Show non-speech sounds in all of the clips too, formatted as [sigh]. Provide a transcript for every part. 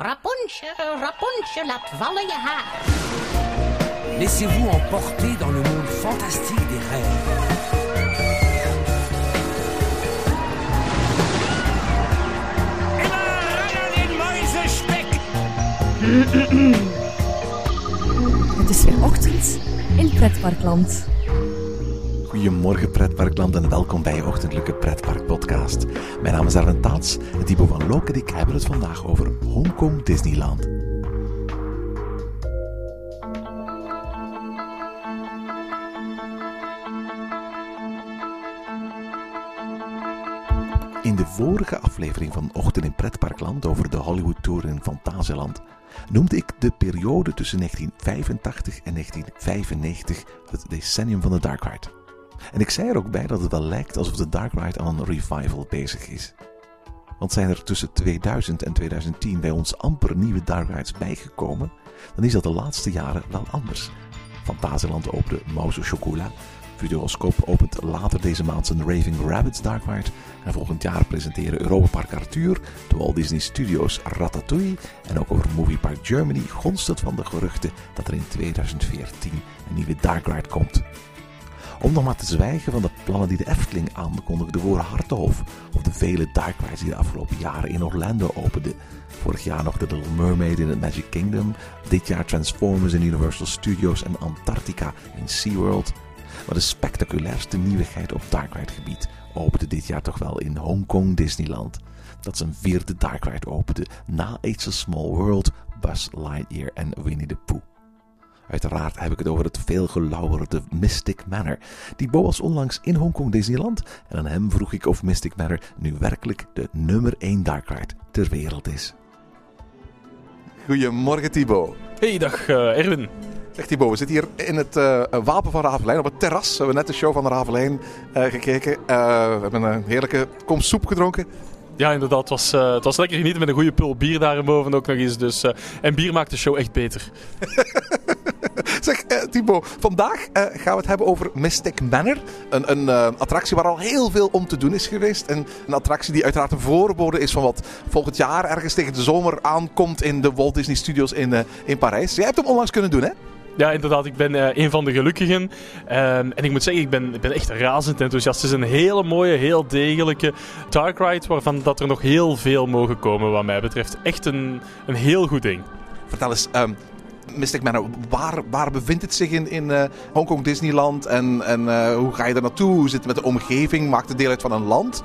Rapunzel, Rapunzel, laat vallen je haar. Laissez-vous emporter dans le monde fantastique des rêves. Het is weer ochtend in Pretparkland. Goedemorgen pretparkland en welkom bij je ochtendelijke pretpark podcast. Mijn naam is Arwen Taats en Thibaut van Lokedik hebben het vandaag over Hongkong Disneyland. In de vorige aflevering van Ochtend in Pretparkland over de Hollywood Tour in Fantasieland noemde ik de periode tussen 1985 en 1995 het decennium van de Dark Ride. En ik zei er ook bij dat het wel lijkt alsof de Dark Ride aan een revival bezig is. Want zijn er tussen 2000 en 2010 bij ons amper nieuwe Dark Rides bijgekomen, dan is dat de laatste jaren wel anders. Fantasieland opende Mouse Chocola, Futuroscope opent later deze maand zijn Raving Rabbits Dark Ride. En volgend jaar presenteren Europa Park Arthur, de Walt Disney Studios Ratatouille. En ook over Movie Park Germany gonst het van de geruchten dat er in 2014 een nieuwe Dark Ride komt. Om nog maar te zwijgen van de plannen die de Efteling aankondigde voor Hartenhof. Of de vele Dark Rides die de afgelopen jaren in Orlando openden. Vorig jaar nog The Little Mermaid in het Magic Kingdom. Dit jaar Transformers in Universal Studios en Antarctica in SeaWorld. Maar de spectaculairste nieuwigheid op Dark Ride gebied opende dit jaar toch wel in Hongkong Disneyland. Dat zijn vierde Dark Ride opende na It's Small World, Buzz Lightyear en Winnie the Pooh. Uiteraard heb ik het over het veelgelauwerde Mystic Manor. Die was onlangs in Hongkong Disneyland en aan hem vroeg ik of Mystic Manor nu werkelijk de nummer 1 Dark Ride ter wereld is. Goedemorgen Thibaut. Hey, dag uh, Erwin. Zeg Thibaut, we zitten hier in het uh, Wapen van Ravelijn op het terras. We hebben net de show van Ravelijn uh, gekeken. we hebben een heerlijke kom soep gedronken. Ja, inderdaad. Het was, uh, het was lekker genieten met een goede pul bier daarboven ook nog eens. Dus, uh, en bier maakt de show echt beter. [laughs] [laughs] zeg, uh, Thibaut, vandaag gaan we het hebben over Mystic Manor. Een, een attractie waar al heel veel om te doen is geweest. En een attractie die uiteraard een voorbode is van wat volgend jaar ergens tegen de zomer aankomt in de Walt Disney Studios in, in Parijs. Jij hebt hem onlangs kunnen doen, hè? Ja, inderdaad. Ik ben uh, een van de gelukkigen. Um, en ik moet zeggen, ik ben, ik ben echt razend enthousiast. Het is een hele mooie, heel degelijke Dark Ride waarvan dat er nog heel veel mogen komen wat mij betreft. Echt een, een heel goed ding. Vertel eens, um, Mystic Manor, waar, waar bevindt het zich in, in uh, Hongkong Disneyland? En, en uh, hoe ga je daar naartoe? Hoe zit het met de omgeving? Maakt het deel uit van een land?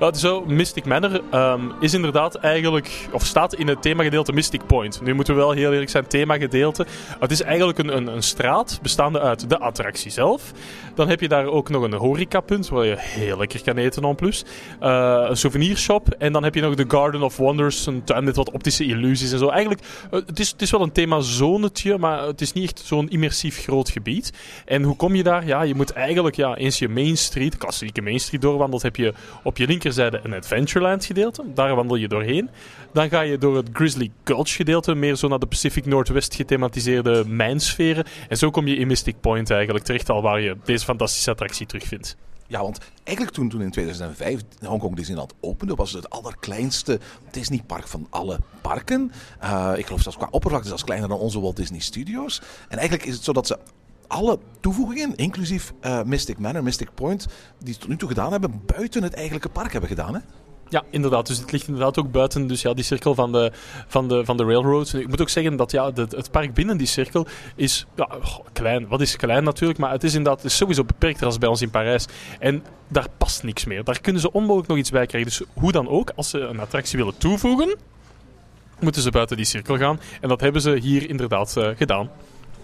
Nou, zo, Mystic Manor um, is inderdaad eigenlijk, of staat in het themagedeelte Mystic Point. Nu moeten we wel heel eerlijk zijn, themagedeelte. Het is eigenlijk een, een, een straat bestaande uit de attractie zelf. Dan heb je daar ook nog een horecapunt waar je heel lekker kan eten en plus. Uh, een souvenirshop. En dan heb je nog de Garden of Wonders, een tuin met wat optische illusies en zo. Eigenlijk, uh, het, is, het is wel een themazonetje, maar het is niet echt zo'n immersief groot gebied. En hoe kom je daar? Ja, je moet eigenlijk, ja, eens je Main Street, klassieke Main Street doorwandelt, heb je op je linker linkerzijde een Adventureland gedeelte. Daar wandel je doorheen. Dan ga je door het Grizzly Gulch gedeelte, meer zo naar de Pacific Northwest gethematiseerde mijnsferen. En zo kom je in Mystic Point eigenlijk terecht al waar je deze fantastische attractie terugvindt. Ja, want eigenlijk toen, toen in 2005 Hongkong Disneyland opende, was het het allerkleinste Disneypark van alle parken. Uh, ik geloof zelfs qua oppervlakte zelfs kleiner dan onze Walt Disney Studios. En eigenlijk is het zo dat ze alle toevoegingen, inclusief uh, Mystic Manor, Mystic Point, die ze tot nu toe gedaan hebben, buiten het eigenlijke park hebben gedaan. Hè? Ja, inderdaad. Dus het ligt inderdaad ook buiten dus ja, die cirkel van de, van de, van de railroads. Ik moet ook zeggen dat ja, het park binnen die cirkel is ja, klein. Wat is klein natuurlijk, maar het is inderdaad sowieso beperkter als bij ons in Parijs. En daar past niks meer. Daar kunnen ze onmogelijk nog iets bij krijgen. Dus hoe dan ook, als ze een attractie willen toevoegen, moeten ze buiten die cirkel gaan. En dat hebben ze hier inderdaad uh, gedaan.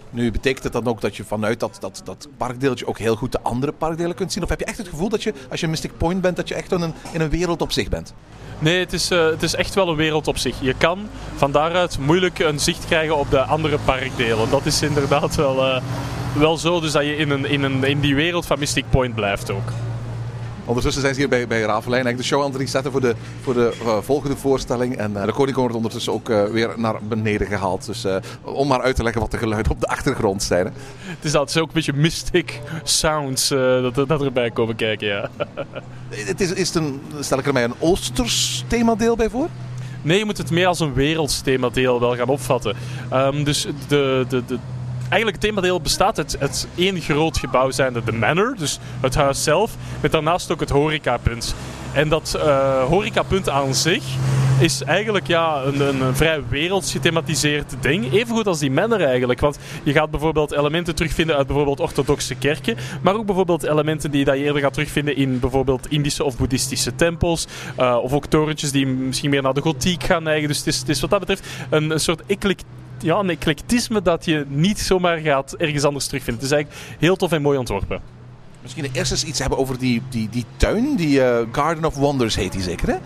Nu betekent het dan ook dat je vanuit dat, dat, dat parkdeeltje ook heel goed de andere parkdelen kunt zien? Of heb je echt het gevoel dat je, als je Mystic Point bent, dat je echt in een, in een wereld op zich bent? Nee, het is, uh, het is echt wel een wereld op zich. Je kan van daaruit moeilijk een zicht krijgen op de andere parkdelen. Dat is inderdaad wel, uh, wel zo, dus dat je in, een, in, een, in die wereld van Mystic Point blijft ook. Ondertussen zijn ze hier bij, bij Ravelijn eigenlijk de show aan het resetten voor de, voor de uh, volgende voorstelling. En uh, de koning wordt ondertussen ook uh, weer naar beneden gehaald. Dus om maar uit te leggen wat de geluiden op de achtergrond zijn. Hè. Het is, ook een beetje mystic sounds dat, dat erbij komen kijken, ja. het is, is het een, stel ik er mij een Oosters themadeel bij voor? Nee, je moet het meer als een wereldsthemadeel wel gaan opvatten. Ehm, dus de, de, de, eigenlijk het themadeel bestaat uit, uit één groot gebouw zijnde de manor, dus het huis zelf, met daarnaast ook het horecapunt. En dat uh, horecapunt aan zich is eigenlijk ja, een, een, vrij werelds gethematiseerd ding. Evengoed als die manor eigenlijk. Want je gaat bijvoorbeeld elementen terugvinden uit bijvoorbeeld orthodoxe kerken. Maar ook bijvoorbeeld elementen die je eerder gaat terugvinden in bijvoorbeeld Indische of Boeddhistische tempels. Uh, of ook torentjes die misschien meer naar de gotiek gaan neigen. Dus het is, het is wat dat betreft een, een soort eclectiek ja, een eclectisme dat je niet zomaar gaat ergens anders terugvinden. Het is eigenlijk heel tof en mooi ontworpen. Misschien eerst eens iets hebben over die, die, die tuin. Die uh, Garden of Wonders heet die zeker, hè?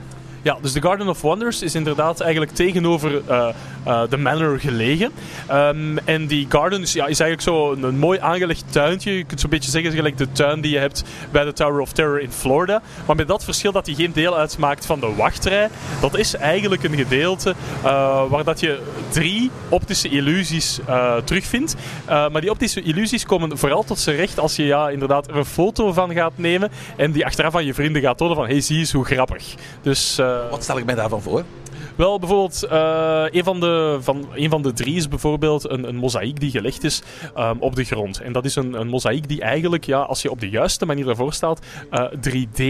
Ja, dus de Garden of Wonders is inderdaad eigenlijk tegenover uh, uh, de manor gelegen. Um, en die garden is, ja, is eigenlijk zo een, mooi aangelegd tuintje. Je kunt zo'n beetje zeggen, gelijk de tuin die je hebt bij de Tower of Terror in Florida. Maar met dat verschil dat hij geen deel uitmaakt van de wachtrij. Dat is eigenlijk een gedeelte uh, waar dat je drie optische illusies terugvindt. maar die optische illusies komen vooral tot zijn recht als je ja, inderdaad er een foto van gaat nemen. En die achteraf aan je vrienden gaat tonen van, hey, zie eens hoe grappig. Dus... Wat stel ik mij daarvan voor? Wel, bijvoorbeeld, uh, een, van de, van, een van de drie is bijvoorbeeld een, een mozaïek die gelegd is um, op de grond. En dat is een, een mozaïek die eigenlijk, ja, als je op de juiste manier ervoor staat, uh, 3D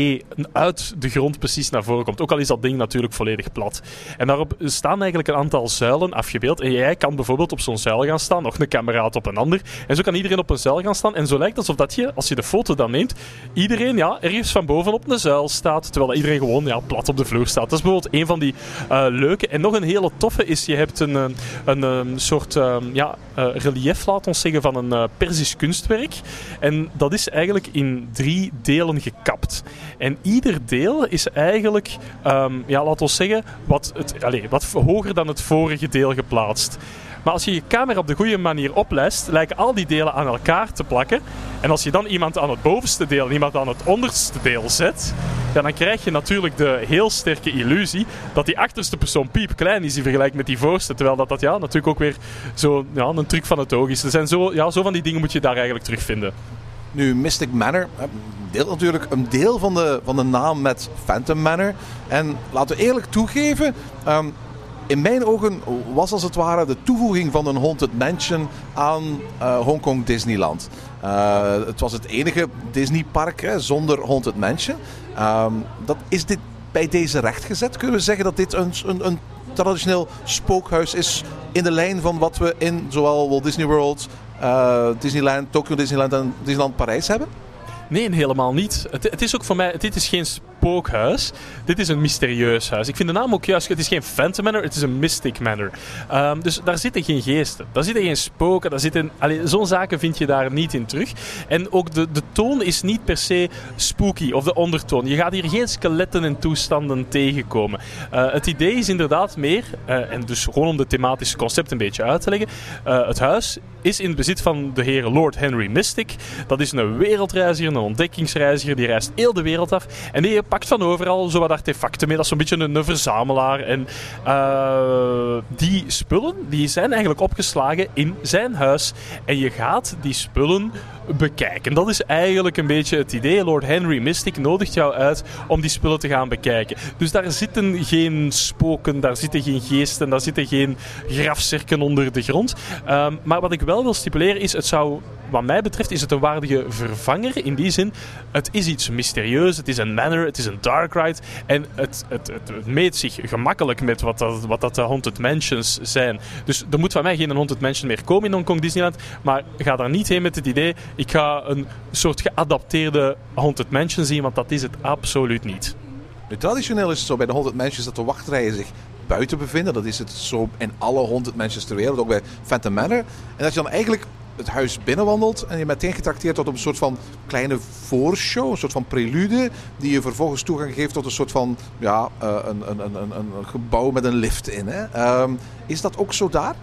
uit de grond precies naar voren komt. Ook al is dat ding natuurlijk volledig plat. En daarop staan eigenlijk een aantal zuilen afgebeeld. En jij kan bijvoorbeeld op zo'n zuil gaan staan, nog een kameraad op een ander. En zo kan iedereen op een zuil gaan staan. En zo lijkt het alsof dat je, als je de foto dan neemt, iedereen ja, ergens van bovenop een zuil staat. Terwijl iedereen gewoon ja, plat op de vloer staat. Dat is bijvoorbeeld een van die uh, leuke. En nog een hele toffe is, je hebt een, een, een, een soort ja, uh, relief, laat ons zeggen, van een Persisch kunstwerk. En dat is eigenlijk in drie delen gekapt. En ieder deel is eigenlijk, um, ja, laat ons zeggen, wat, het, allez, wat hoger dan het vorige deel geplaatst. Maar als je je camera op de goede manier oplijst, lijken al die delen aan elkaar te plakken. En als je dan iemand aan het bovenste deel en iemand aan het onderste deel zet, dan krijg je natuurlijk de heel sterke illusie dat die achterste persoon piepklein is in vergelijking met die voorste. Terwijl dat, dat ja, natuurlijk ook weer zo ja, een truc van het oog is. Er zijn zo, ja, zo van die dingen moet je daar eigenlijk terugvinden. Nu, Mystic Manor deelt natuurlijk een deel van de, van de naam met Phantom Manor. En laten we eerlijk toegeven, um, in mijn ogen was als het ware de toevoeging van een Haunted Mansion aan uh, Hongkong Disneyland. Uh, het was het enige Disneypark hè, zonder Haunted Mansion. Um, dat, is dit bij deze rechtgezet? Kunnen we zeggen dat dit een, een, een traditioneel spookhuis is in de lijn van wat we in zowel Walt Disney World, uh, Disneyland, Tokyo Disneyland en Disneyland Parijs hebben? Nee, helemaal niet. Het, het, is ook voor mij, dit is geen spookhuis. Dit is een mysterieus huis. Ik vind de naam ook juist, het is geen Phantom Manor, het is een Mystic Manor. Um, dus daar zitten geen geesten, daar zitten geen spoken, daar zitten... Zo'n zaken vind je daar niet in terug. En ook de, de toon is niet per se spooky, of de ondertoon. Je gaat hier geen skeletten en toestanden tegenkomen. Uh, het idee is inderdaad meer, uh, en dus gewoon om de thematische concept een beetje uit te leggen, uh, het huis is in het bezit van de heer Lord Henry Mystic. Dat is een wereldreiziger, een ontdekkingsreiziger, die reist heel de wereld af. En die pakt van overal zo wat artefacten mee. Dat is zo'n beetje een, verzamelaar. En uh, die spullen die zijn eigenlijk opgeslagen in zijn huis. En je gaat die spullen bekijken. Dat is eigenlijk een beetje het idee. Lord Henry Mystic nodigt jou uit om die spullen te gaan bekijken. Dus daar zitten geen spoken, daar zitten geen geesten, daar zitten geen grafzerken onder de grond. Um, maar wat ik wel wil stipuleren is, het zou, wat mij betreft, is het een waardige vervanger. In die zin, het is iets mysterieus, het is een manor, het is een dark ride. En het, het, het, het meet zich gemakkelijk met wat dat, wat dat de Haunted Mansions zijn. Dus er moet van mij geen Haunted Mansion meer komen in Hongkong Disneyland. Maar ga daar niet heen met het idee, ik ga een soort geadapteerde Haunted Mansion zien, want dat is het absoluut niet. Traditioneel is het zo bij de Haunted Mansions dat de wachtrijen zich buiten bevinden. Dat is het zo in alle Haunted Mansions ter wereld, ook bij Phantom Manor. En dat je dan eigenlijk het huis binnenwandelt en je meteen getrakteerd wordt op een soort van kleine voorshow, een soort van prelude, die je vervolgens toegang geeft tot een soort van ja, uh, een, een, een, een, gebouw met een lift in. Hè? Um, is dat ook zo daar?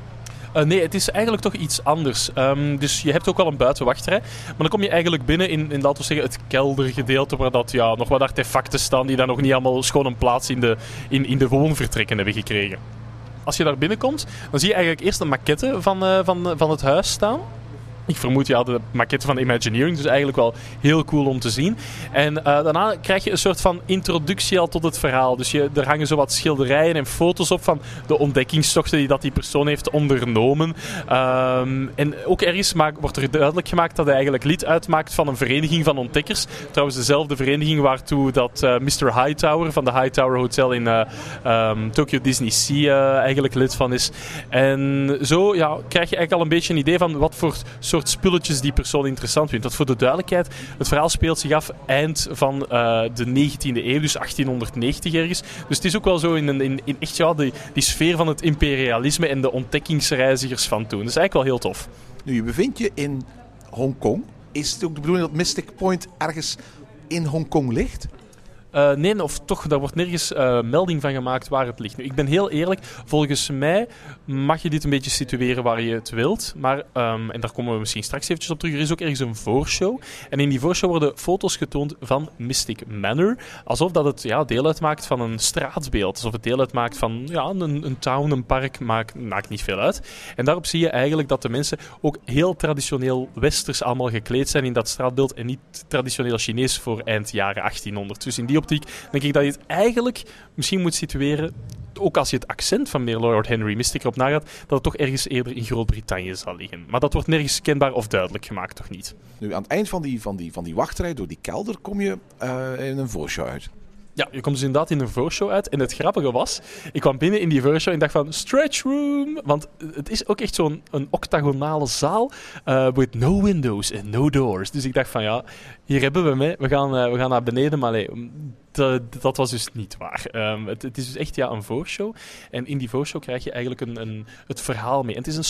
Uh, nee, het is eigenlijk toch iets anders. Um, dus je hebt ook wel een buitenwachtrij. Maar dan kom je eigenlijk binnen in, in laten we zeggen, het keldergedeelte. Waar dat, ja, nog wat artefacten staan die daar nog niet allemaal schoon een plaats in de, in, in de woonvertrekken hebben gekregen. Als je daar binnenkomt, dan zie je eigenlijk eerst een maquette van, uh, van, van het huis staan. Ik vermoed ja, de maquette van Imagineering. Dus eigenlijk wel heel cool om te zien. En eh, daarna krijg je een soort van introductie al tot het verhaal. Dus je, er hangen zo wat schilderijen en foto's op van de ontdekkingstochten die dat die persoon heeft ondernomen. Ehm, en ook ergens maak, wordt er duidelijk gemaakt dat hij eigenlijk lid uitmaakt van een vereniging van ontdekkers. Trouwens, dezelfde vereniging waartoe dat uh, Mr. Hightower van de Hightower Hotel in uh, um, Tokyo Disney Sea eigenlijk lid van is. En zo ja, krijg je eigenlijk al een beetje een idee van wat voor soort soort spulletjes die persoon interessant vindt. Dat voor de duidelijkheid, het verhaal speelt zich af eind van uh, de 19e eeuw, dus 1890 ergens. Dus het is ook wel zo in, in, in echt ja, die, die sfeer van het imperialisme en de ontdekkingsreizigers van toen. Dat is eigenlijk wel heel tof. Nu, je bevindt je in Hongkong. Is het ook de bedoeling dat Mystic Point ergens in Hongkong ligt? Uh, nee, of toch, daar wordt nergens uh, melding van gemaakt waar het ligt. Nu, ik ben heel eerlijk, volgens mij mag je dit een beetje situeren waar je het wilt. Maar, um, en daar komen we misschien straks eventjes op terug, er is ook ergens een voorshow. En in die voorshow worden foto's getoond van Mystic Manor. Alsof dat het ja, deel uitmaakt van een straatbeeld. Alsof het deel uitmaakt van ja, een, een town, een park, maakt, maakt niet veel uit. En daarop zie je eigenlijk dat de mensen ook heel traditioneel westers allemaal gekleed zijn in dat straatbeeld. En niet traditioneel Chinees voor eind jaren 1800. Dus in die optiek denk ik dat je het eigenlijk misschien moet situeren, ook als je het accent van meer Lord Henry Mystic erop nagaat, dat het toch ergens eerder in Groot-Brittannië zal liggen. Maar dat wordt nergens kenbaar of duidelijk gemaakt, toch niet? Nu, aan het eind van die, van die, van die wachtrij door die kelder kom je uh, in een voorshow uit. Ja, je komt dus inderdaad in een voorshow uit. En het grappige was, ik kwam binnen in die voorshow en dacht van stretch room. Want het is ook echt zo'n octagonale zaal uh, with no windows and no doors. Dus ik dacht van ja, hier hebben we mee. We gaan, uh, we gaan naar beneden, maar nee, dat was dus niet waar. Um, het, het, is dus echt ja, een voorshow. En in die voorshow krijg je eigenlijk een, een, het verhaal mee. En het is een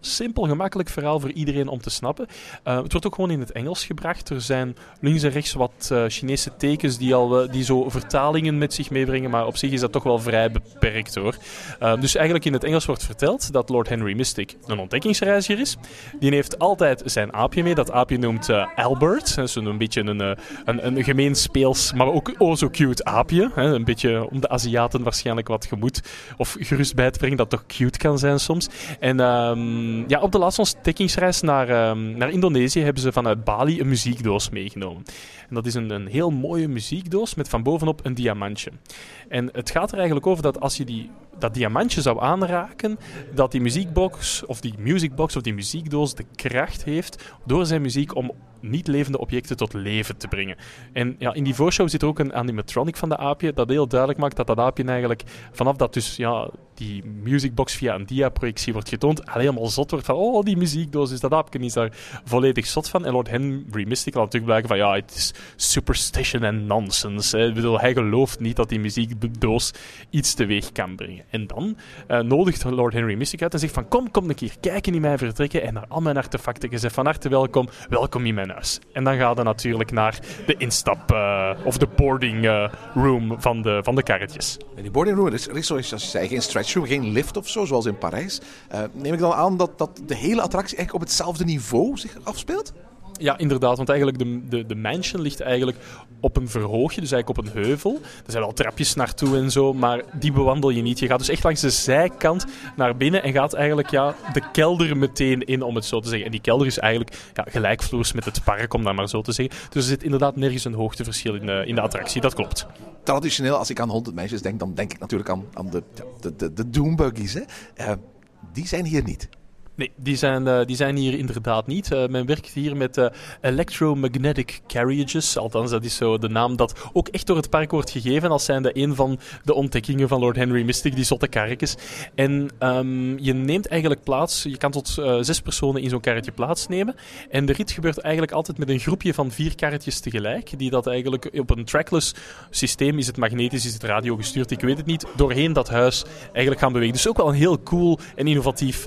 simpel, gemakkelijk verhaal voor iedereen om te snappen. Uh, het wordt ook gewoon in het Engels gebracht. Er zijn links en rechts wat uh, Chinese tekens die, al, die zo vertalingen met zich meebrengen. Maar op zich is dat toch wel vrij beperkt hoor. Uh, dus eigenlijk in het Engels wordt verteld dat Lord Henry Mystic een ontdekkingsreiziger is. Die heeft altijd zijn aapje mee. Dat aapje noemt Albert. Dat is een beetje een, een, een gemeen speels, maar ook oh zo cute aapje. Hè? Een beetje om de Aziaten waarschijnlijk wat gemoed of gerust bij te brengen dat toch cute kan zijn soms. En um, ja, op de laatste ontdekkingsreis naar, um, naar Indonesië hebben ze vanuit Bali een muziekdoos meegenomen. En dat is een, een heel mooie muziekdoos met van bovenop een diamantje. En het gaat er eigenlijk over dat als je die, dat diamantje zou aanraken, dat die muziekbox of die musicbox of die muziekdoos de kracht heeft door zijn muziek om niet levende objecten tot leven te brengen. En ja, in die voorshow zit er ook een animatronic van de aapje dat heel duidelijk maakt dat dat aapje eigenlijk vanaf dat dus ja, die musicbox via een dia-projectie wordt getoond, al helemaal zot wordt van oh, die muziekdoos is dat aapje is daar volledig zot van. En Lord Henry Mystic laat natuurlijk blijken van ja, het is superstition en nonsense. Bedoel, hij gelooft niet dat die muziekdoos iets teweeg kan brengen. En dan uh, nodigt Lord Henry Mystic uit en zegt van kom, kom een keer kijken in mijn vertrekken en naar al mijn artefacten. Je zegt van harte welkom, welkom in mijn En dan gaat hij natuurlijk naar de instap uh, of de boarding uh, room van de, van de karretjes. En die boarding room is, is zoals je zei, geen stretchroom, geen lift of zo, zoals in Parijs. neem ik dan aan dat, dat de hele attractie eigenlijk op hetzelfde niveau zich afspeelt? Ja, inderdaad. Want eigenlijk de, de, de mansion ligt eigenlijk op een verhoogje, dus eigenlijk op een heuvel. Er zijn wel trapjes naartoe en zo, maar die bewandel je niet. Je gaat dus echt langs de zijkant naar binnen en gaat eigenlijk ja, de kelder meteen in, om het zo te zeggen. En die kelder is eigenlijk ja, gelijkvloers met het park, om dat maar zo te zeggen. Dus er zit inderdaad nergens een hoogteverschil in de, in de attractie, dat klopt. Traditioneel, als ik aan 100 meisjes denk, dan denk ik natuurlijk aan, aan de, de, de, de Doombuggies. Hè? Uh, die zijn hier niet. Nee, die zijn, uh, die zijn hier inderdaad niet. Uh, men werkt hier met uh, electromagnetic carriages. Althans, dat is zo de naam dat ook echt door het park wordt gegeven als zijnde een van de ontdekkingen van Lord Henry Mystic, die zotte karretjes. En um, je neemt eigenlijk plaats, je kan tot zes personen in zo'n karretje plaatsnemen. En de rit gebeurt eigenlijk altijd met een groepje van vier karretjes tegelijk, die dat eigenlijk op een trackless systeem, is het magnetisch, is het radio gestuurd, ik weet het niet, doorheen dat huis eigenlijk gaan bewegen. Dus ook wel een heel cool en innovatief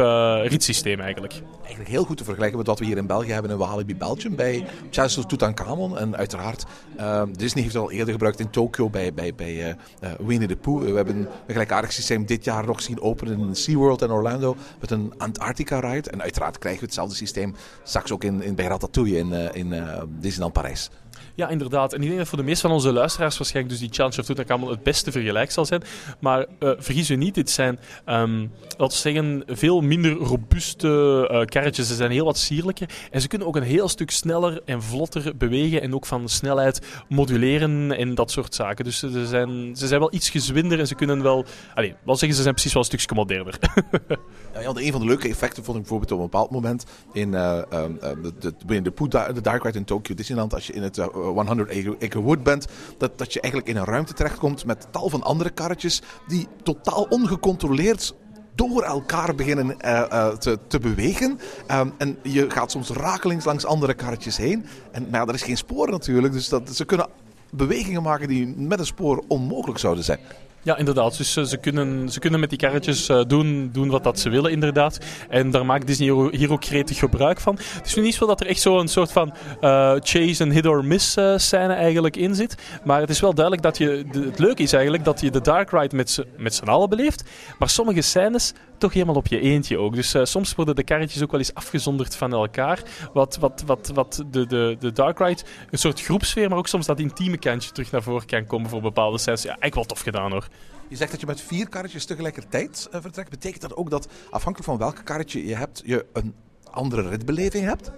ritsysteem eigenlijk. Eigenlijk heel goed te vergelijken met wat we hier in België hebben in Walibi Belgium bij Chancellor Tutankhamon. En uiteraard, uh, Disney heeft het al eerder gebruikt in Tokyo bij, bij, bij uh, Winnie the Pooh. We hebben een gelijkaardig systeem dit jaar nog zien openen in SeaWorld in Orlando met een Antarctica ride. En uiteraard krijgen we hetzelfde systeem straks ook in, in, bij Ratatouille in, in Disneyland Parijs. Ja, inderdaad. En ik denk dat voor de meeste van onze luisteraars waarschijnlijk dus die Challenge of Tutankhamon het beste vergelijk zal zijn. Maar uh, vergis u niet, dit zijn, um, laten we zeggen, veel minder robuuste uh, karretjes. Ze zijn heel wat sierlijker. En ze kunnen ook een heel stuk sneller en vlotter bewegen. En ook van snelheid moduleren en dat soort zaken. Dus ze zijn, ze zijn wel iets gezwinder en ze kunnen wel... Allee, wel zeggen, ze zijn precies wel een stukje moderner. [laughs] ja, ja, een van de leuke effecten vond ik bijvoorbeeld op een bepaald moment in uh, de, de, de, de, de Dark Ride in Tokyo Disneyland, als je in het 100 Acre Wood bent, dat, dat je eigenlijk in een ruimte terechtkomt met tal van andere karretjes die totaal ongecontroleerd door elkaar beginnen uh, uh, te, te, bewegen. Um, en je gaat soms rakelings langs andere karretjes heen. En ja, er is geen spoor natuurlijk, dus dat, ze kunnen bewegingen maken die met een spoor onmogelijk zouden zijn. Ja, inderdaad. Dus uh, ze, kunnen, ze kunnen met die karretjes uh, doen, doen wat dat ze willen, inderdaad. En daar maakt Disney hier ook gretig gebruik van. Het is nu niet zo dat er echt zo'n soort van uh, chase en hit or miss scène eigenlijk in zit. Maar het is wel duidelijk dat je... Het leuke is eigenlijk dat je de Dark Ride met z'n allen beleeft. Maar sommige scènes toch helemaal op je eentje ook. Dus uh, soms worden de karretjes ook wel eens afgezonderd van elkaar. Wat, wat, wat, wat de, de, de Dark Ride, een soort groepsfeer, maar ook soms dat intieme kantje terug naar voren kan komen voor bepaalde scènes. Ja, eigenlijk wel tof gedaan hoor. Je zegt dat je met vier karretjes tegelijkertijd uh, vertrekt. Betekent dat ook dat afhankelijk van welk karretje je hebt, je een andere ritbeleving hebt?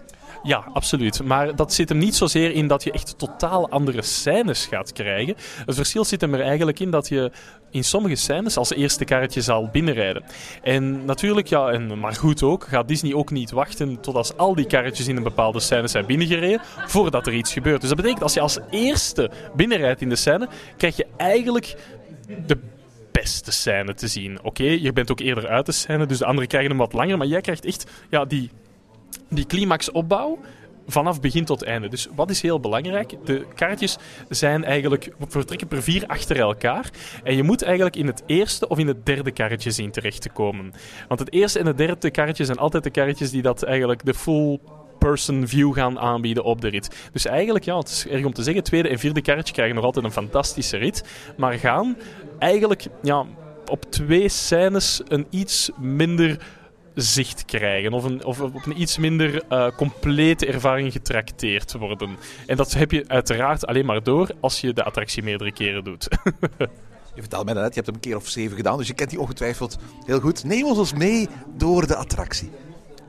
Ja, absoluut. Maar dat zit hem niet zozeer in dat je echt totaal andere scènes gaat krijgen. Het verschil zit hem er eigenlijk in dat je in sommige scènes als eerste karretje zal binnenrijden. En natuurlijk, ja, en, maar goed ook, gaat Disney ook niet wachten tot als al die karretjes in een bepaalde scène zijn binnengereden, voordat er iets gebeurt. Dus dat betekent, als je als eerste binnenrijdt in de scène, krijg je eigenlijk de beste scène te zien. Oké, je bent ook eerder uit de scène, dus de anderen krijgen hem wat langer, maar jij krijgt echt ja, die die climaxopbouw vanaf begin tot einde. Dus wat is heel belangrijk? De kaartjes zijn eigenlijk vertrekken per vier achter elkaar. En je moet eigenlijk in het eerste of in het derde karretje zien terecht te komen. Want het eerste en het derde karretje zijn altijd de karretjes die dat eigenlijk de full person view gaan aanbieden op de rit. Dus eigenlijk, ja, het is erg om te zeggen, tweede en vierde karretje krijgen nog altijd een fantastische rit. Maar gaan eigenlijk ja, op twee scènes een iets minder zicht krijgen. Of, een, of op een iets minder uh, complete ervaring getrakteerd worden. En dat heb je uiteraard alleen maar door als je de attractie meerdere keren doet. [laughs] je vertelt mij net, je hebt hem een keer of zeven gedaan, dus je kent die ongetwijfeld heel goed. Neem ons eens mee door de attractie.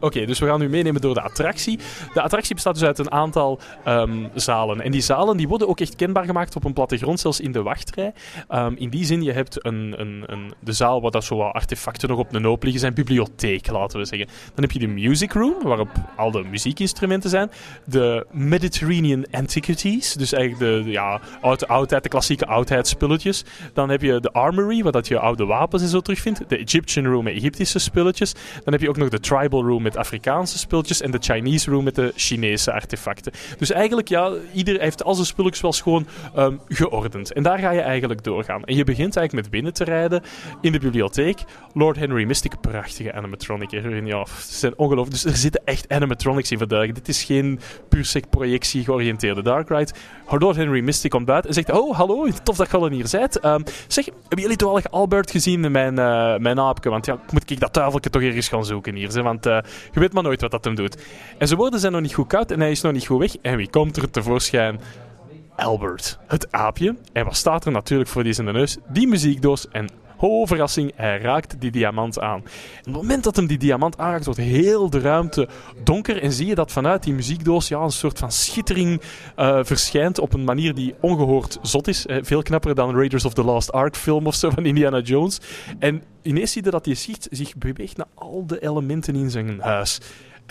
Oké, dus we gaan u meenemen door de attractie. De attractie bestaat dus uit een aantal um, zalen. En die zalen die worden ook echt kenbaar gemaakt op een plattegrond, zelfs in de wachtrij. Um, in die zin, je hebt een, een, een, de zaal waar dat zo artefacten nog op de hoop liggen, zijn bibliotheek, laten we zeggen. Dan heb je de music room, waarop al de muziekinstrumenten zijn. De Mediterranean Antiquities, dus eigenlijk de, ja, oude oudheid, de klassieke oudheidsspulletjes. Dan heb je de armory, waar dat je oude wapens en zo terugvindt. De Egyptian room met Egyptische spulletjes. Dan heb je ook nog de tribal room Afrikaanse spulletjes en de Chinese room met de Chinese artefacten. Dus eigenlijk, ja, ieder heeft al zijn spulletjes wel gewoon um, geordend. En daar ga je eigenlijk doorgaan. En je begint eigenlijk met binnen te rijden in de bibliotheek. Lord Henry Mystic, prachtige animatronic. Ja, ze zijn ongelooflijk. Dus er zitten echt animatronics in verduidelijk. Dit is geen puur sec projectie georiënteerde Dark Ride. Lord Henry Mystic komt buiten en zegt: Oh, hallo, tof dat je al hier bent. Um, zeg, hebben jullie toevallig Albert gezien, mijn, uh, mijn aapje? Want ja, moet ik dat tuiveltje toch ergens gaan zoeken hier. Zeg, want uh, je weet maar nooit wat dat hem doet. En zijn woorden zijn nog niet goed koud en hij is nog niet goed weg. En wie komt er tevoorschijn? Albert, het aapje. En wat staat er natuurlijk voor die de neus? Die muziekdoos en Oh, verrassing, hij raakt die diamant aan. op het moment dat hem die diamant aanraakt, wordt heel de ruimte donker. En zie je dat vanuit die muziekdoos ja, een soort van schittering uh, verschijnt op een manier die ongehoord zot is. Veel knapper dan Raiders of the Lost Ark film of zo van Indiana Jones. En ineens zie je dat die schicht zich beweegt naar al de elementen in zijn huis.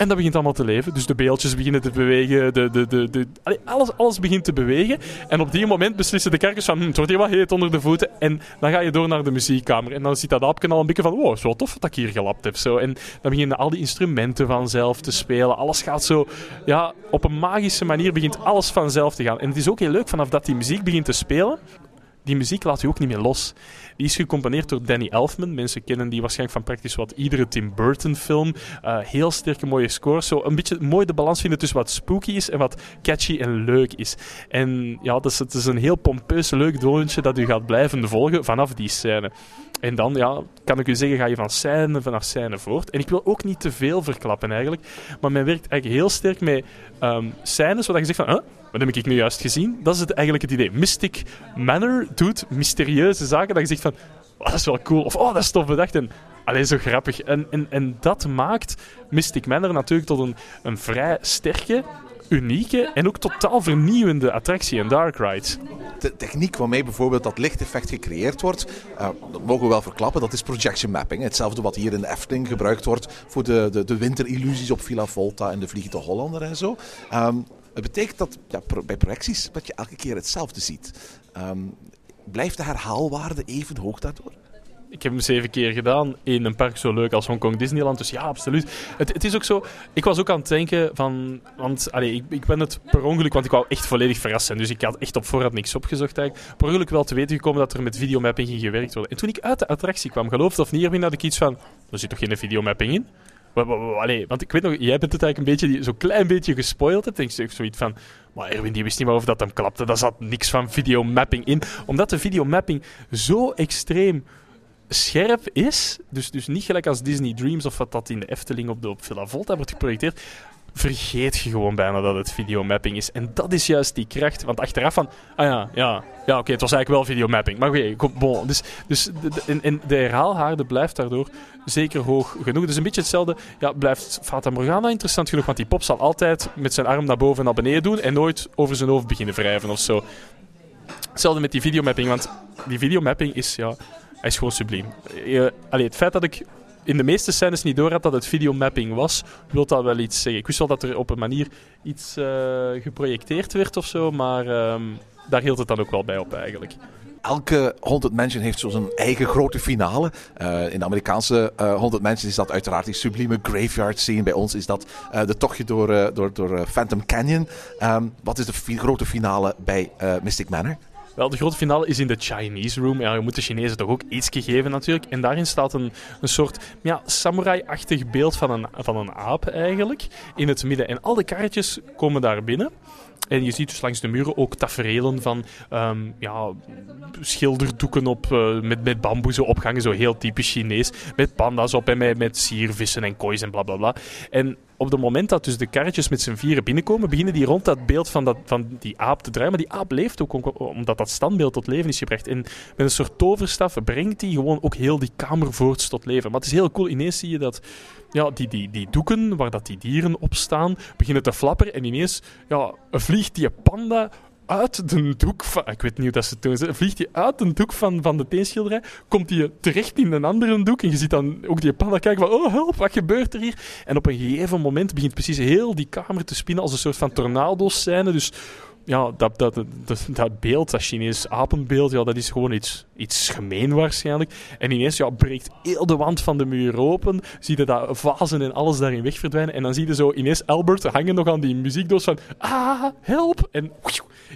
En dat begint allemaal te leven. Dus de beeldjes beginnen te bewegen. De, de, de, de, alles, alles begint te bewegen. En op die moment beslissen de kerkers van... Hm, het wordt hier wat heet onder de voeten. En dan ga je door naar de muziekkamer. En dan ziet dat aapje al een beetje van... Wow, zo tof dat ik hier gelapt heb. Zo. En dan beginnen al die instrumenten vanzelf te spelen. Alles gaat zo... Ja, op een magische manier begint alles vanzelf te gaan. En het is ook heel leuk vanaf dat die muziek begint te spelen die muziek laat je ook niet meer los. Die is gecomponeerd door Danny Elfman. Mensen kennen die waarschijnlijk van praktisch wat iedere Tim Burton film. Uh, heel sterke mooie scores. Zo een beetje mooi de balans vinden tussen wat spooky is en wat catchy en leuk is. En ja, dus het is een heel pompeus leuk doontje dat u gaat blijven volgen vanaf die scène. En dan, ja, kan ik u zeggen, ga je van scène vanaf scène voort. En ik wil ook niet te veel verklappen eigenlijk. Maar men werkt eigenlijk heel sterk met um, scènes waar je zegt van... Huh? Wat heb ik nu juist gezien? Dat is het, eigenlijk het idee. Mystic Manor doet mysterieuze zaken dat je zegt van, oh, dat is wel cool. Of, oh, dat is tof bedacht. En, alleen zo grappig. En, en, en dat maakt Mystic Manor natuurlijk tot een, een vrij sterke, unieke en ook totaal vernieuwende attractie en dark ride. De techniek waarmee bijvoorbeeld dat lichteffect gecreëerd wordt, uh, dat mogen we wel verklappen, dat is projection mapping. Hetzelfde wat hier in Efteling gebruikt wordt voor de, de, de winterillusies op Villa Volta en de Vliegende Hollander en zo. Um, het betekent dat ja, bij projecties dat je elke keer hetzelfde ziet. Um, blijft de herhaalwaarde even hoog daardoor? Ik heb hem zeven keer gedaan in een park zo leuk als Hongkong Disneyland. Dus ja, absoluut. Het, het is ook zo. Ik was ook aan het denken van. Want allee, ik, ik ben het per ongeluk, want ik wou echt volledig verrast zijn. Dus ik had echt op voorhand niks opgezocht eigenlijk. Per ongeluk wel te weten gekomen dat er met videomapping ging gewerkt worden. En toen ik uit de attractie kwam, geloofde of niet, had ik iets van. Er zit toch geen videomapping in? Allee, want ik weet nog, jij bent het eigenlijk een beetje, zo'n klein beetje gespoild hebt. En ik zoiets van, maar Erwin die wist niet meer of dat hem klapte. Daar zat niks van videomapping in. Omdat de videomapping zo extreem scherp is, dus, dus niet gelijk als Disney Dreams of wat dat in de Efteling op de op Villa Volta wordt geprojecteerd, vergeet je gewoon bijna dat het videomapping is. En dat is juist die kracht. Want achteraf van, ah ja, ja, ja oké, het was eigenlijk wel videomapping. Maar oké, bon. Dus, dus de, de, en, de herhaalhaarde blijft daardoor zeker hoog genoeg. Dus een beetje hetzelfde, ja, blijft Fata Morgana interessant genoeg. Want die pop zal altijd met zijn arm naar boven en naar beneden doen en nooit over zijn hoofd beginnen wrijven of zo. Hetzelfde met die videomapping, want die videomapping is, ja, hij is gewoon subliem. Je, allee, het feit dat ik in de meeste scènes niet door had dat het videomapping was, wil dat wel iets zeggen. Ik wist wel dat er op een manier iets uh, geprojecteerd werd of zo, maar um, daar hield het dan ook wel bij op eigenlijk. Elke Haunted Mansion heeft zo zijn eigen grote finale. Uh, in de Amerikaanse uh, Haunted Mansion is dat uiteraard die sublieme graveyard scene. Bij ons is dat uh, de tochtje door, door, door Phantom Canyon. Um, wat is de grote finale bij Mystic Manor? Wel, de grote finale is in de Chinese Room. Ja, je moet de Chinezen toch ook iets geven natuurlijk. En daarin staat een, een soort ja, samurai-achtig beeld van een, van een aap eigenlijk. In het midden. En al de karretjes komen daar binnen. En je ziet dus langs de muren ook taferelen van um, ja, schilderdoeken op, uh, met, met bamboezen opgangen, zo heel typisch Chinees. Met panda's op en met, met siervissen en koois en bla bla bla. En op het moment dat dus de karretjes met z'n vieren binnenkomen, beginnen die rond dat beeld van, dat, van die aap te draaien. Maar die aap leeft ook omdat dat standbeeld tot leven is gebracht. En met een soort toverstaf brengt die gewoon ook heel die kamer voorts tot leven. Maar het is heel cool. Ineens zie je dat ja, die, die, die doeken waar dat die dieren op staan, beginnen te flapperen. En ineens ja, vliegt die panda uit de doek van... Ik weet niet hoe dat ze. Vliegt hij uit de doek van, van de teenschilderij, komt hij terecht in een andere doek en je ziet dan ook die panda kijken van oh help, wat gebeurt er hier? En op een gegeven moment begint precies heel die kamer te spinnen als een soort van tornado-scène. Dus ja, dat, dat, dat, beeld, dat Chinees apenbeeld, ja, dat is gewoon iets, iets gemeen waarschijnlijk. En ineens ja, breekt heel de wand van de muur open. Zie je dat vazen en alles daarin weg verdwijnen. En dan zie je zo ineens Albert hangen nog aan die muziekdoos van ah, help! En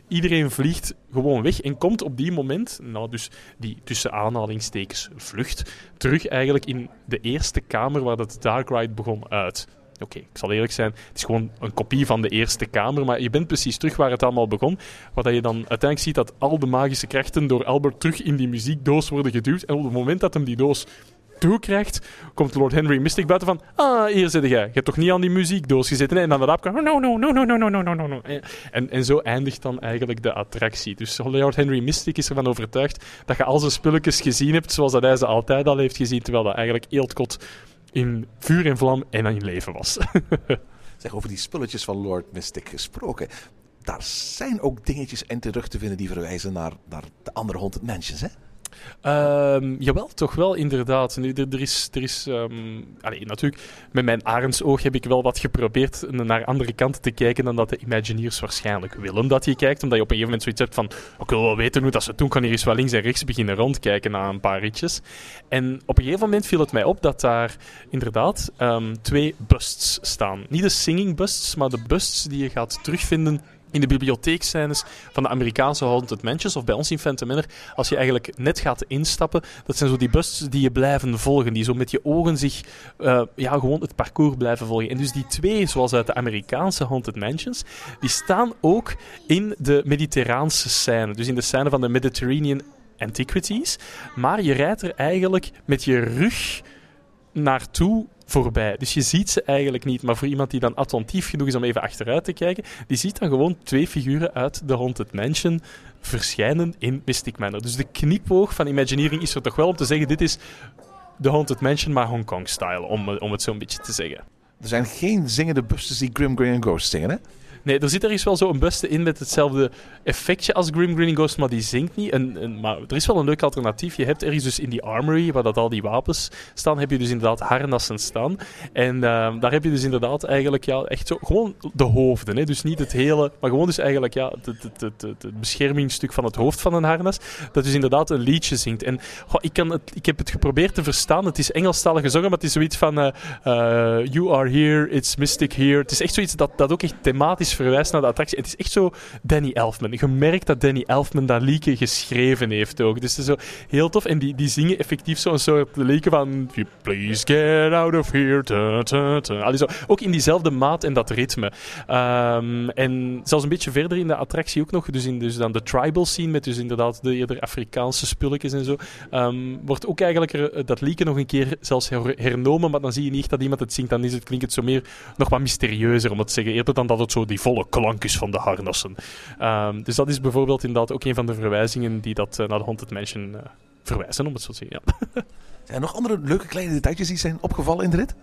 iedereen vliegt gewoon weg en komt op die moment, nou dus die tussen aanhalingstekens vlucht, terug eigenlijk in de eerste kamer waar dat Dark Ride begon uit. Oké, ik zal eerlijk zijn, het is gewoon een kopie van de eerste kamer, maar je bent precies terug waar het allemaal begon. Waar je dan uiteindelijk ziet dat al de magische krachten door Albert terug in die muziekdoos worden geduwd. En op het moment dat hem die doos toekrijgt, komt Lord Henry Mystic buiten van ah, hier zit jij. Je hebt toch niet aan die muziekdoos gezeten? En dan de raap no, no, no, no, no, no, no, no, no, no. En, en zo eindigt dan eigenlijk de attractie. Dus Lord Henry Mystic is ervan overtuigd dat je al zijn spulletjes gezien hebt zoals dat hij ze altijd al heeft gezien, terwijl dat eigenlijk eeltkot in vuur en vlam en in leven was. [laughs] zeg, over die spulletjes van Lord Mystic gesproken. Daar zijn ook dingetjes in terug te vinden die verwijzen naar, naar de andere Haunted Mansions, hè? Um, jawel, toch wel, inderdaad. Nu, er, er, is, er is um, allee, natuurlijk, met mijn arendsoog heb ik wel wat geprobeerd naar andere kanten te kijken dan dat de Imagineers waarschijnlijk willen dat je kijkt. Omdat je op een gegeven moment zoiets hebt van, ik wil wel weten hoe dat ze doen, kan hier eens wel links en rechts beginnen rondkijken na een paar ritjes. En op een gegeven moment viel het mij op dat daar inderdaad um, twee busts staan. Niet de singing busts, maar de busts die je gaat terugvinden in de bibliotheekscènes van de Amerikaanse Haunted Mansions, of bij ons in Phantom Manor, als je eigenlijk net gaat instappen, dat zijn zo die busts die je blijven volgen, die zo met je ogen zich, uh, ja, gewoon het parcours blijven volgen. En dus die twee, zoals uit de Amerikaanse Haunted Mansions, die staan ook in de mediterraanse scène, dus in de scène van de Mediterranean Antiquities, maar je rijdt er eigenlijk met je rug naartoe voorbij. Dus je ziet ze eigenlijk niet. Maar voor iemand die dan attentief genoeg is om even achteruit te kijken, die ziet dan gewoon twee figuren uit The Haunted Mansion verschijnen in Mystic Manor. Dus de knipoog van Imagineering is er toch wel om te zeggen: dit is The Haunted Mansion, maar Hong Kong-style, om, om het zo'n beetje te zeggen. Er zijn geen zingende bustes die Grim Grin Ghost zingen, hè? Nee, er zit ergens wel zo een buste in met hetzelfde effectje als Grim Grinning Ghost, maar die zingt niet. En, maar er is wel een leuk alternatief. Je hebt ergens dus in die armory, waar dat al die wapens staan, heb je dus inderdaad harnassen staan. En uh, daar heb je dus inderdaad eigenlijk ja, echt zo, gewoon de hoofden. Hè? Dus niet het hele, maar gewoon dus eigenlijk ja, het, het, het, het, beschermingsstuk van het hoofd van een harnas. Dat dus inderdaad een liedje zingt. En ik, kan het, ik heb het geprobeerd te verstaan. Het is Engelstalig gezongen, maar het is zoiets van uh, uh, You are here, it's mystic here. Het is echt zoiets dat, dat ook echt thematisch verwijst naar de attractie. Het is echt zo Danny Elfman. Je merkt dat Danny Elfman dat liedje geschreven heeft ook. Dus het is zo heel tof. En die, die zingen effectief zo'n soort liedje van... Please get out of here. Ta, zo. Ook in diezelfde maat en dat ritme. Um, en zelfs een beetje verder in de attractie ook nog. Dus, in, dus dan de tribal scene met dus inderdaad de eerder Afrikaanse spulletjes en zo. Um, wordt ook eigenlijk er, dat liedje nog een keer zelfs hernomen. Maar dan zie je niet dat iemand het zingt. Dan is het, klinkt het zo meer nog wat mysterieuzer om het te zeggen. Eerder dan dat het zo die volle klank is van de harnassen. Um, dus dat is bijvoorbeeld inderdaad ook een van de verwijzingen die dat uh, naar de Haunted Mansion uh, verwijzen, om het zo te zeggen. Ja. [laughs] Zijn er nog andere leuke kleine detailjes die zijn opgevallen in de rit?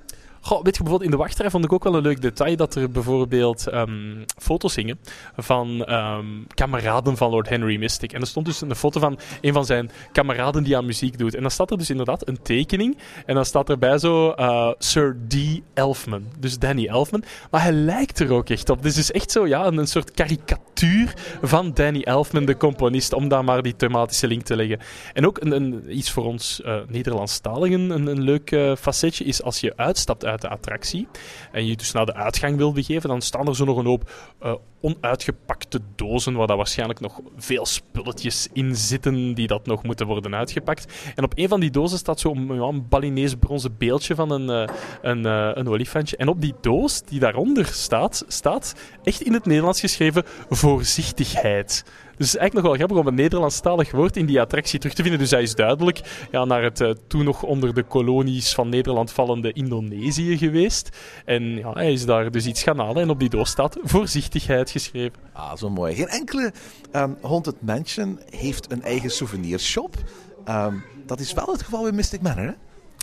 Goh, weet je, bijvoorbeeld in de wachtrij vond ik ook wel een leuk detail dat er bijvoorbeeld um, foto's hingen van um, kameraden van Lord Henry Mystic. En er stond dus een foto van een van zijn kameraden die aan muziek doet. En dan staat er dus inderdaad een tekening. En dan staat erbij zo uh, Sir D. Elfman. Dus Danny Elfman. Maar hij lijkt er ook echt op. Dus het is echt zo, ja, een, soort karikatuur van Danny Elfman, de componist, om daar maar die thematische link te leggen. En ook een, een iets voor ons uh, Nederlandstaligen, een, een leuk uh, facetje, is als je uitstapt uit de attractie en je dus naar de uitgang wil begeven, dan staan er zo nog een hoop uh, onuitgepakte dozen waar daar waarschijnlijk nog veel spulletjes in zitten die dat nog moeten worden uitgepakt. En op een van die dozen staat zo'n een Balinees bronzen beeldje van een, uh, een, uh, een olifantje. En op die doos die daaronder staat, staat echt in het Nederlands geschreven voorzichtigheid. Dus het is eigenlijk nog wel grappig om een Nederlandstalig woord in die attractie terug te vinden. Dus hij is duidelijk ja, naar het uh, toen nog onder de kolonies van Nederland vallende Indonesië geweest. En ja, hij is daar dus iets gaan halen. En op die doos staat voorzichtigheid geschreven. Ah, zo mooi. Geen enkele um, Haunted Mansion heeft een eigen souvenirshop. Um, dat is wel het geval bij Mystic Manor, hè?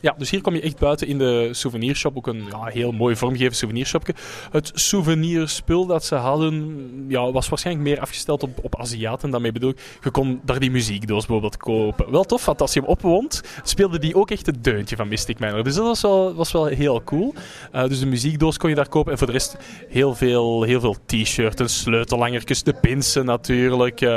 Ja, dus hier kom je echt buiten in de souvenirshop. Ook een ja, heel mooi vormgegeven souvenirshopje. Het souvenirspul dat ze hadden ja, was waarschijnlijk meer afgesteld op, op Aziaten. Daarmee bedoel ik, je kon daar die muziekdoos bijvoorbeeld kopen. Wel tof, want als je hem opwond, speelde die ook echt het deuntje van Mystic Manor. Dus dat was wel, was wel heel cool. Uh, dus de muziekdoos kon je daar kopen. En voor de rest heel veel, heel veel t-shirts, sleutellangertjes, de pinsen natuurlijk, uh,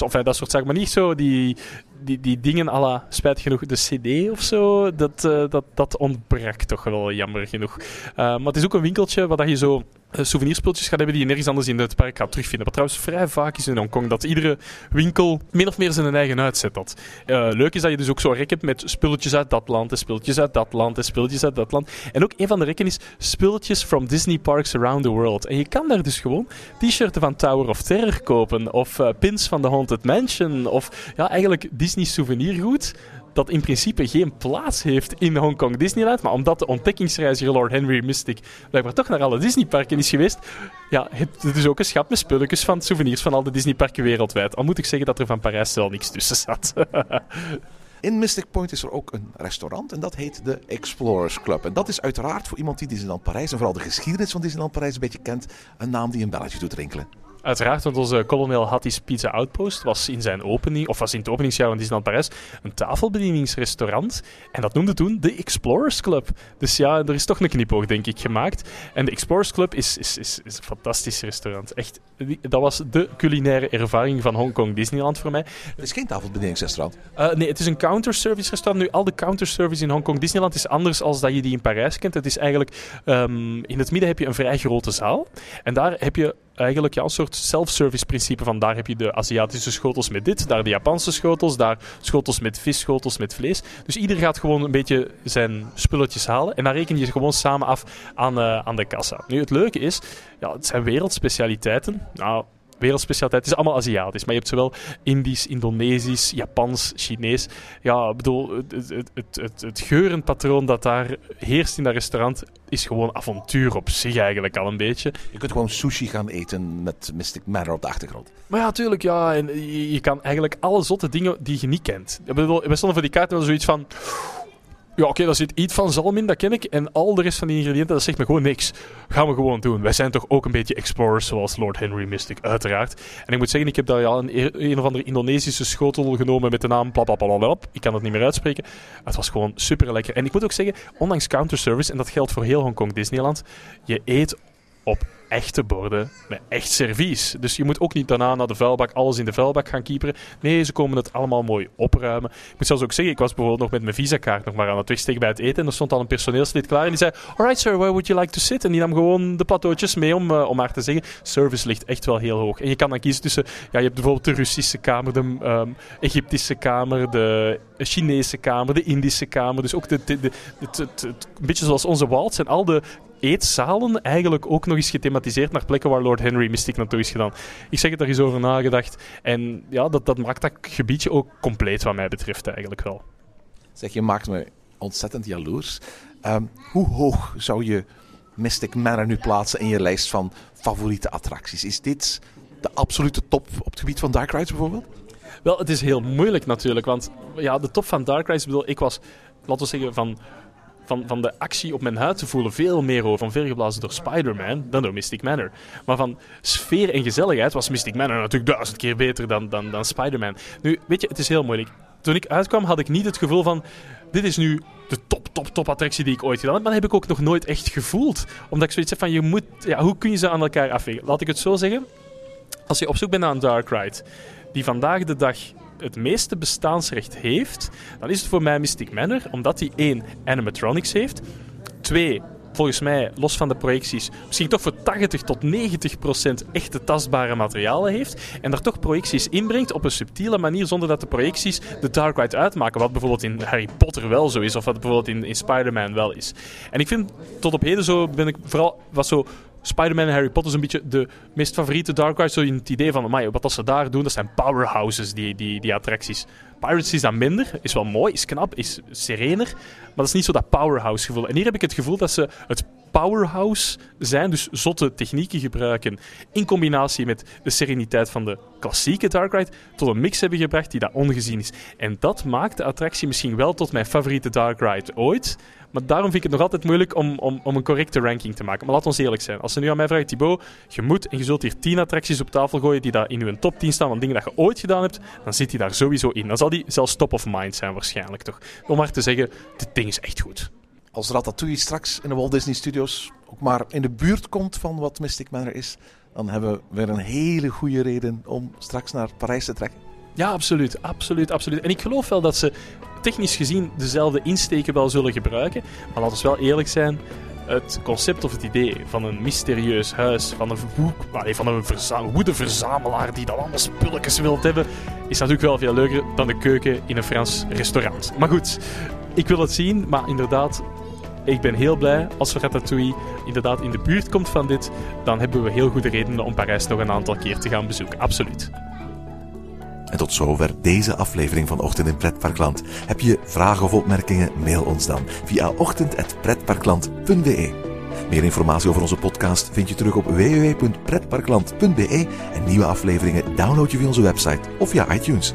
of uh, dat soort zaken. Maar niet zo die die, die dingen à la, spijt genoeg, de CD of zo, dat, uh, dat, dat ontbrak toch wel jammer genoeg. Uh, maar het is ook een winkeltje waar je zo uh, souvenirspultjes gaat hebben die je nergens anders in het park gaat terugvinden. Wat trouwens vrij vaak is in Hongkong, dat iedere winkel min of meer zijn eigen uitzet had. Leuk is dat je dus ook zo rek hebt met spulletjes uit dat land, en spulletjes uit dat land, en spulletjes uit dat land. En ook een van de rekken is spulletjes from Disney parks around the world. En je kan daar dus gewoon t-shirten van Tower of Terror kopen, of pins van The Haunted Mansion, of ja, eigenlijk Disney souvenirgoed dat in principe geen plaats heeft in Hongkong Disneyland. Maar omdat de ontdekkingsreiziger Lord Henry Mystic blijkbaar toch naar alle Disneyparken is geweest, ja, heeft er dus ook een schat met spulletjes van souvenirs van al de Disneyparken wereldwijd. Al moet ik zeggen dat er van Parijs wel niks tussen zat. [laughs] In Mystic Point is er ook een restaurant en dat heet de Explorers Club. En dat is uiteraard voor iemand die Disneyland Parijs en vooral de geschiedenis van Disneyland Parijs een beetje kent, een naam die een belletje doet rinkelen. Uiteraard, want onze kolonel Hatties Pizza Outpost was in zijn opening, of was in het openingsjaar van Disneyland Parijs, een tafelbedieningsrestaurant. En dat noemde toen de Explorers Club. Dus ja, er is toch een knipoog, denk ik, gemaakt. En de Explorers Club is, is, is, is een fantastisch restaurant. Echt, dat was de culinaire ervaring van Hongkong Disneyland voor mij. Het is geen tafelbedieningsrestaurant? Uh, nee, het is een counterservice restaurant. Nu, al de counterservice in Hongkong Disneyland is anders dan dat je die in Parijs kent. Het is eigenlijk, um, in het midden heb je een vrij grote zaal. En daar heb je eigenlijk ja, een soort self-service principe van daar heb je de Aziatische schotels met dit, daar de Japanse schotels, daar schotels met vis, schotels met vlees. Dus ieder gaat gewoon een beetje zijn spulletjes halen en dan reken je gewoon samen af aan, uh, aan de kassa. Nu, het leuke is, ja, het zijn wereldspecialiteiten. Nou, wereldspecialiteit. Het is allemaal Aziatisch, maar je hebt zowel Indisch, Indonesisch, Japans, Chinees. Ja, ik bedoel, het, het, het, het, geurenpatroon dat daar heerst in dat restaurant is gewoon avontuur op zich eigenlijk al een beetje. Je kunt gewoon sushi gaan eten met Mystic Manor op de achtergrond. Maar ja, tuurlijk, ja. En je, je kan eigenlijk alle zotte dingen die je niet kent. Ik bedoel, we stonden voor die kaart en wel zoiets van... Ja, oké, daar zit iets van zalm in, dat ken ik. En al de rest van die ingrediënten, dat zegt me gewoon niks. Gaan we gewoon doen. Wij zijn toch ook een beetje explorers, zoals Lord Henry Mystic, uiteraard. En ik moet zeggen, ik heb daar ja, een, een of andere Indonesische schotel genomen met de naam blablabla. Ik kan het niet meer uitspreken. Het was gewoon super lekker. En ik moet ook zeggen, ondanks counterservice, en dat geldt voor heel Hongkong Disneyland, je eet op echte borden met echt servies. Dus je moet ook niet daarna naar de vuilbak alles in de vuilbak gaan kieperen. Nee, ze komen het allemaal mooi opruimen. Ik moet zelfs ook zeggen, ik was bijvoorbeeld nog met mijn visakaart nog maar aan het wegsteken bij het eten. En er stond al een personeelslid klaar en die zei, alright sir, where would you like to sit? En die nam gewoon de plateautjes mee om, uh, om maar te zeggen, service ligt echt wel heel hoog. En je kan dan kiezen tussen, ja, je hebt bijvoorbeeld de Russische kamer, de um, Egyptische kamer, de Chinese kamer, de Indische kamer. Dus ook de, de, het, het, een beetje zoals onze waltz en al de eetzalen eigenlijk ook nog eens gethematiseerd naar plekken waar Lord Henry Mystic naartoe is gedaan. Ik zeg het, daar is over nagedacht. En ja, dat, dat maakt dat gebiedje ook compleet wat mij betreft eigenlijk wel. Zeg, je maakt me ontzettend jaloers. Um, hoe hoog zou je Mystic Manor nu plaatsen in je lijst van favoriete attracties? Is dit de absolute top op het gebied van Dark Rides bijvoorbeeld? Wel, het is heel moeilijk natuurlijk, want ja, de top van Dark Rides, bedoel, ik was, laten we zeggen, van van, van de actie op mijn huid te voelen veel meer over van vergeblazen door Spider-Man dan door Mystic Manor. Maar van sfeer en gezelligheid was Mystic Manor natuurlijk duizend keer beter dan, dan, dan Spider-Man. Nu, weet je, het is heel moeilijk. Toen ik uitkwam had ik niet het gevoel van, dit is nu de top, top, top attractie die ik ooit gedaan heb. Maar dat heb ik ook nog nooit echt gevoeld. Omdat ik zoiets heb van, je moet, ja, hoe kun je ze aan elkaar afwegen? Laat ik het zo zeggen. Als je op zoek bent naar een dark ride, die vandaag de dag het meeste bestaansrecht heeft, dan is het voor mij Mystic Manor, omdat hij één animatronics heeft, twee volgens mij, los van de projecties, misschien toch voor 80 tot 90 procent echte tastbare materialen heeft. En daar toch projecties inbrengt op een subtiele manier, zonder dat de projecties de Dark Ride uitmaken. Wat bijvoorbeeld in Harry Potter wel zo is, of wat bijvoorbeeld in, in Spider-Man wel is. En ik vind tot op heden zo, ben ik vooral wat zo Spider-Man en Harry Potter is een beetje de meest favoriete Dark Ride. Zo in het idee van, amai, wat als ze daar doen, dat zijn powerhouses, die, die, die attracties. Pirates is dan minder, is wel mooi, is knap, is serener. Maar dat is niet zo dat powerhouse gevoel. En hier heb ik het gevoel dat ze het powerhouse zijn, dus zotte technieken gebruiken, in combinatie met de sereniteit van de klassieke Dark Ride, tot een mix hebben gebracht die dat ongezien is. En dat maakt de attractie misschien wel tot mijn favoriete Dark Ride ooit. Maar daarom vind ik het nog altijd moeilijk om, om, om een correcte ranking te maken. Maar laat ons eerlijk zijn. Als ze nu aan mij vraagt, Thibaut, je moet en je zult hier 10 attracties op tafel gooien die daar in uw top 10 staan van dingen dat je ooit gedaan hebt, dan zit hij daar sowieso in. Dan zal die zelfs top of mind zijn waarschijnlijk toch. Om maar te zeggen, dit ding is echt goed. Als Ratatouille straks in de Walt Disney Studios ook maar in de buurt komt van wat Mystic Manor is, dan hebben we weer een hele goede reden om straks naar Parijs te trekken. Ja, absoluut, absoluut, absoluut. En ik geloof wel dat ze technisch gezien dezelfde insteken wel zullen gebruiken. Maar laten we wel eerlijk zijn. Het concept of het idee van een mysterieus huis, van een, boek, van een verza woedeverzamelaar die dan allemaal spulletjes wilt hebben, is natuurlijk wel veel leuker dan de keuken in een Frans restaurant. Maar goed, ik wil het zien, maar inderdaad, ik ben heel blij als Ratatouille inderdaad in de buurt komt van dit. Dan hebben we heel goede redenen om Parijs nog een aantal keer te gaan bezoeken. Absoluut. En tot zover deze aflevering van Ochtend in Pretparkland. Heb je vragen of opmerkingen? Mail ons dan via ochtend.pretparkland.be. Meer informatie over onze podcast vind je terug op www.pretparkland.be en nieuwe afleveringen download je via onze website of via iTunes.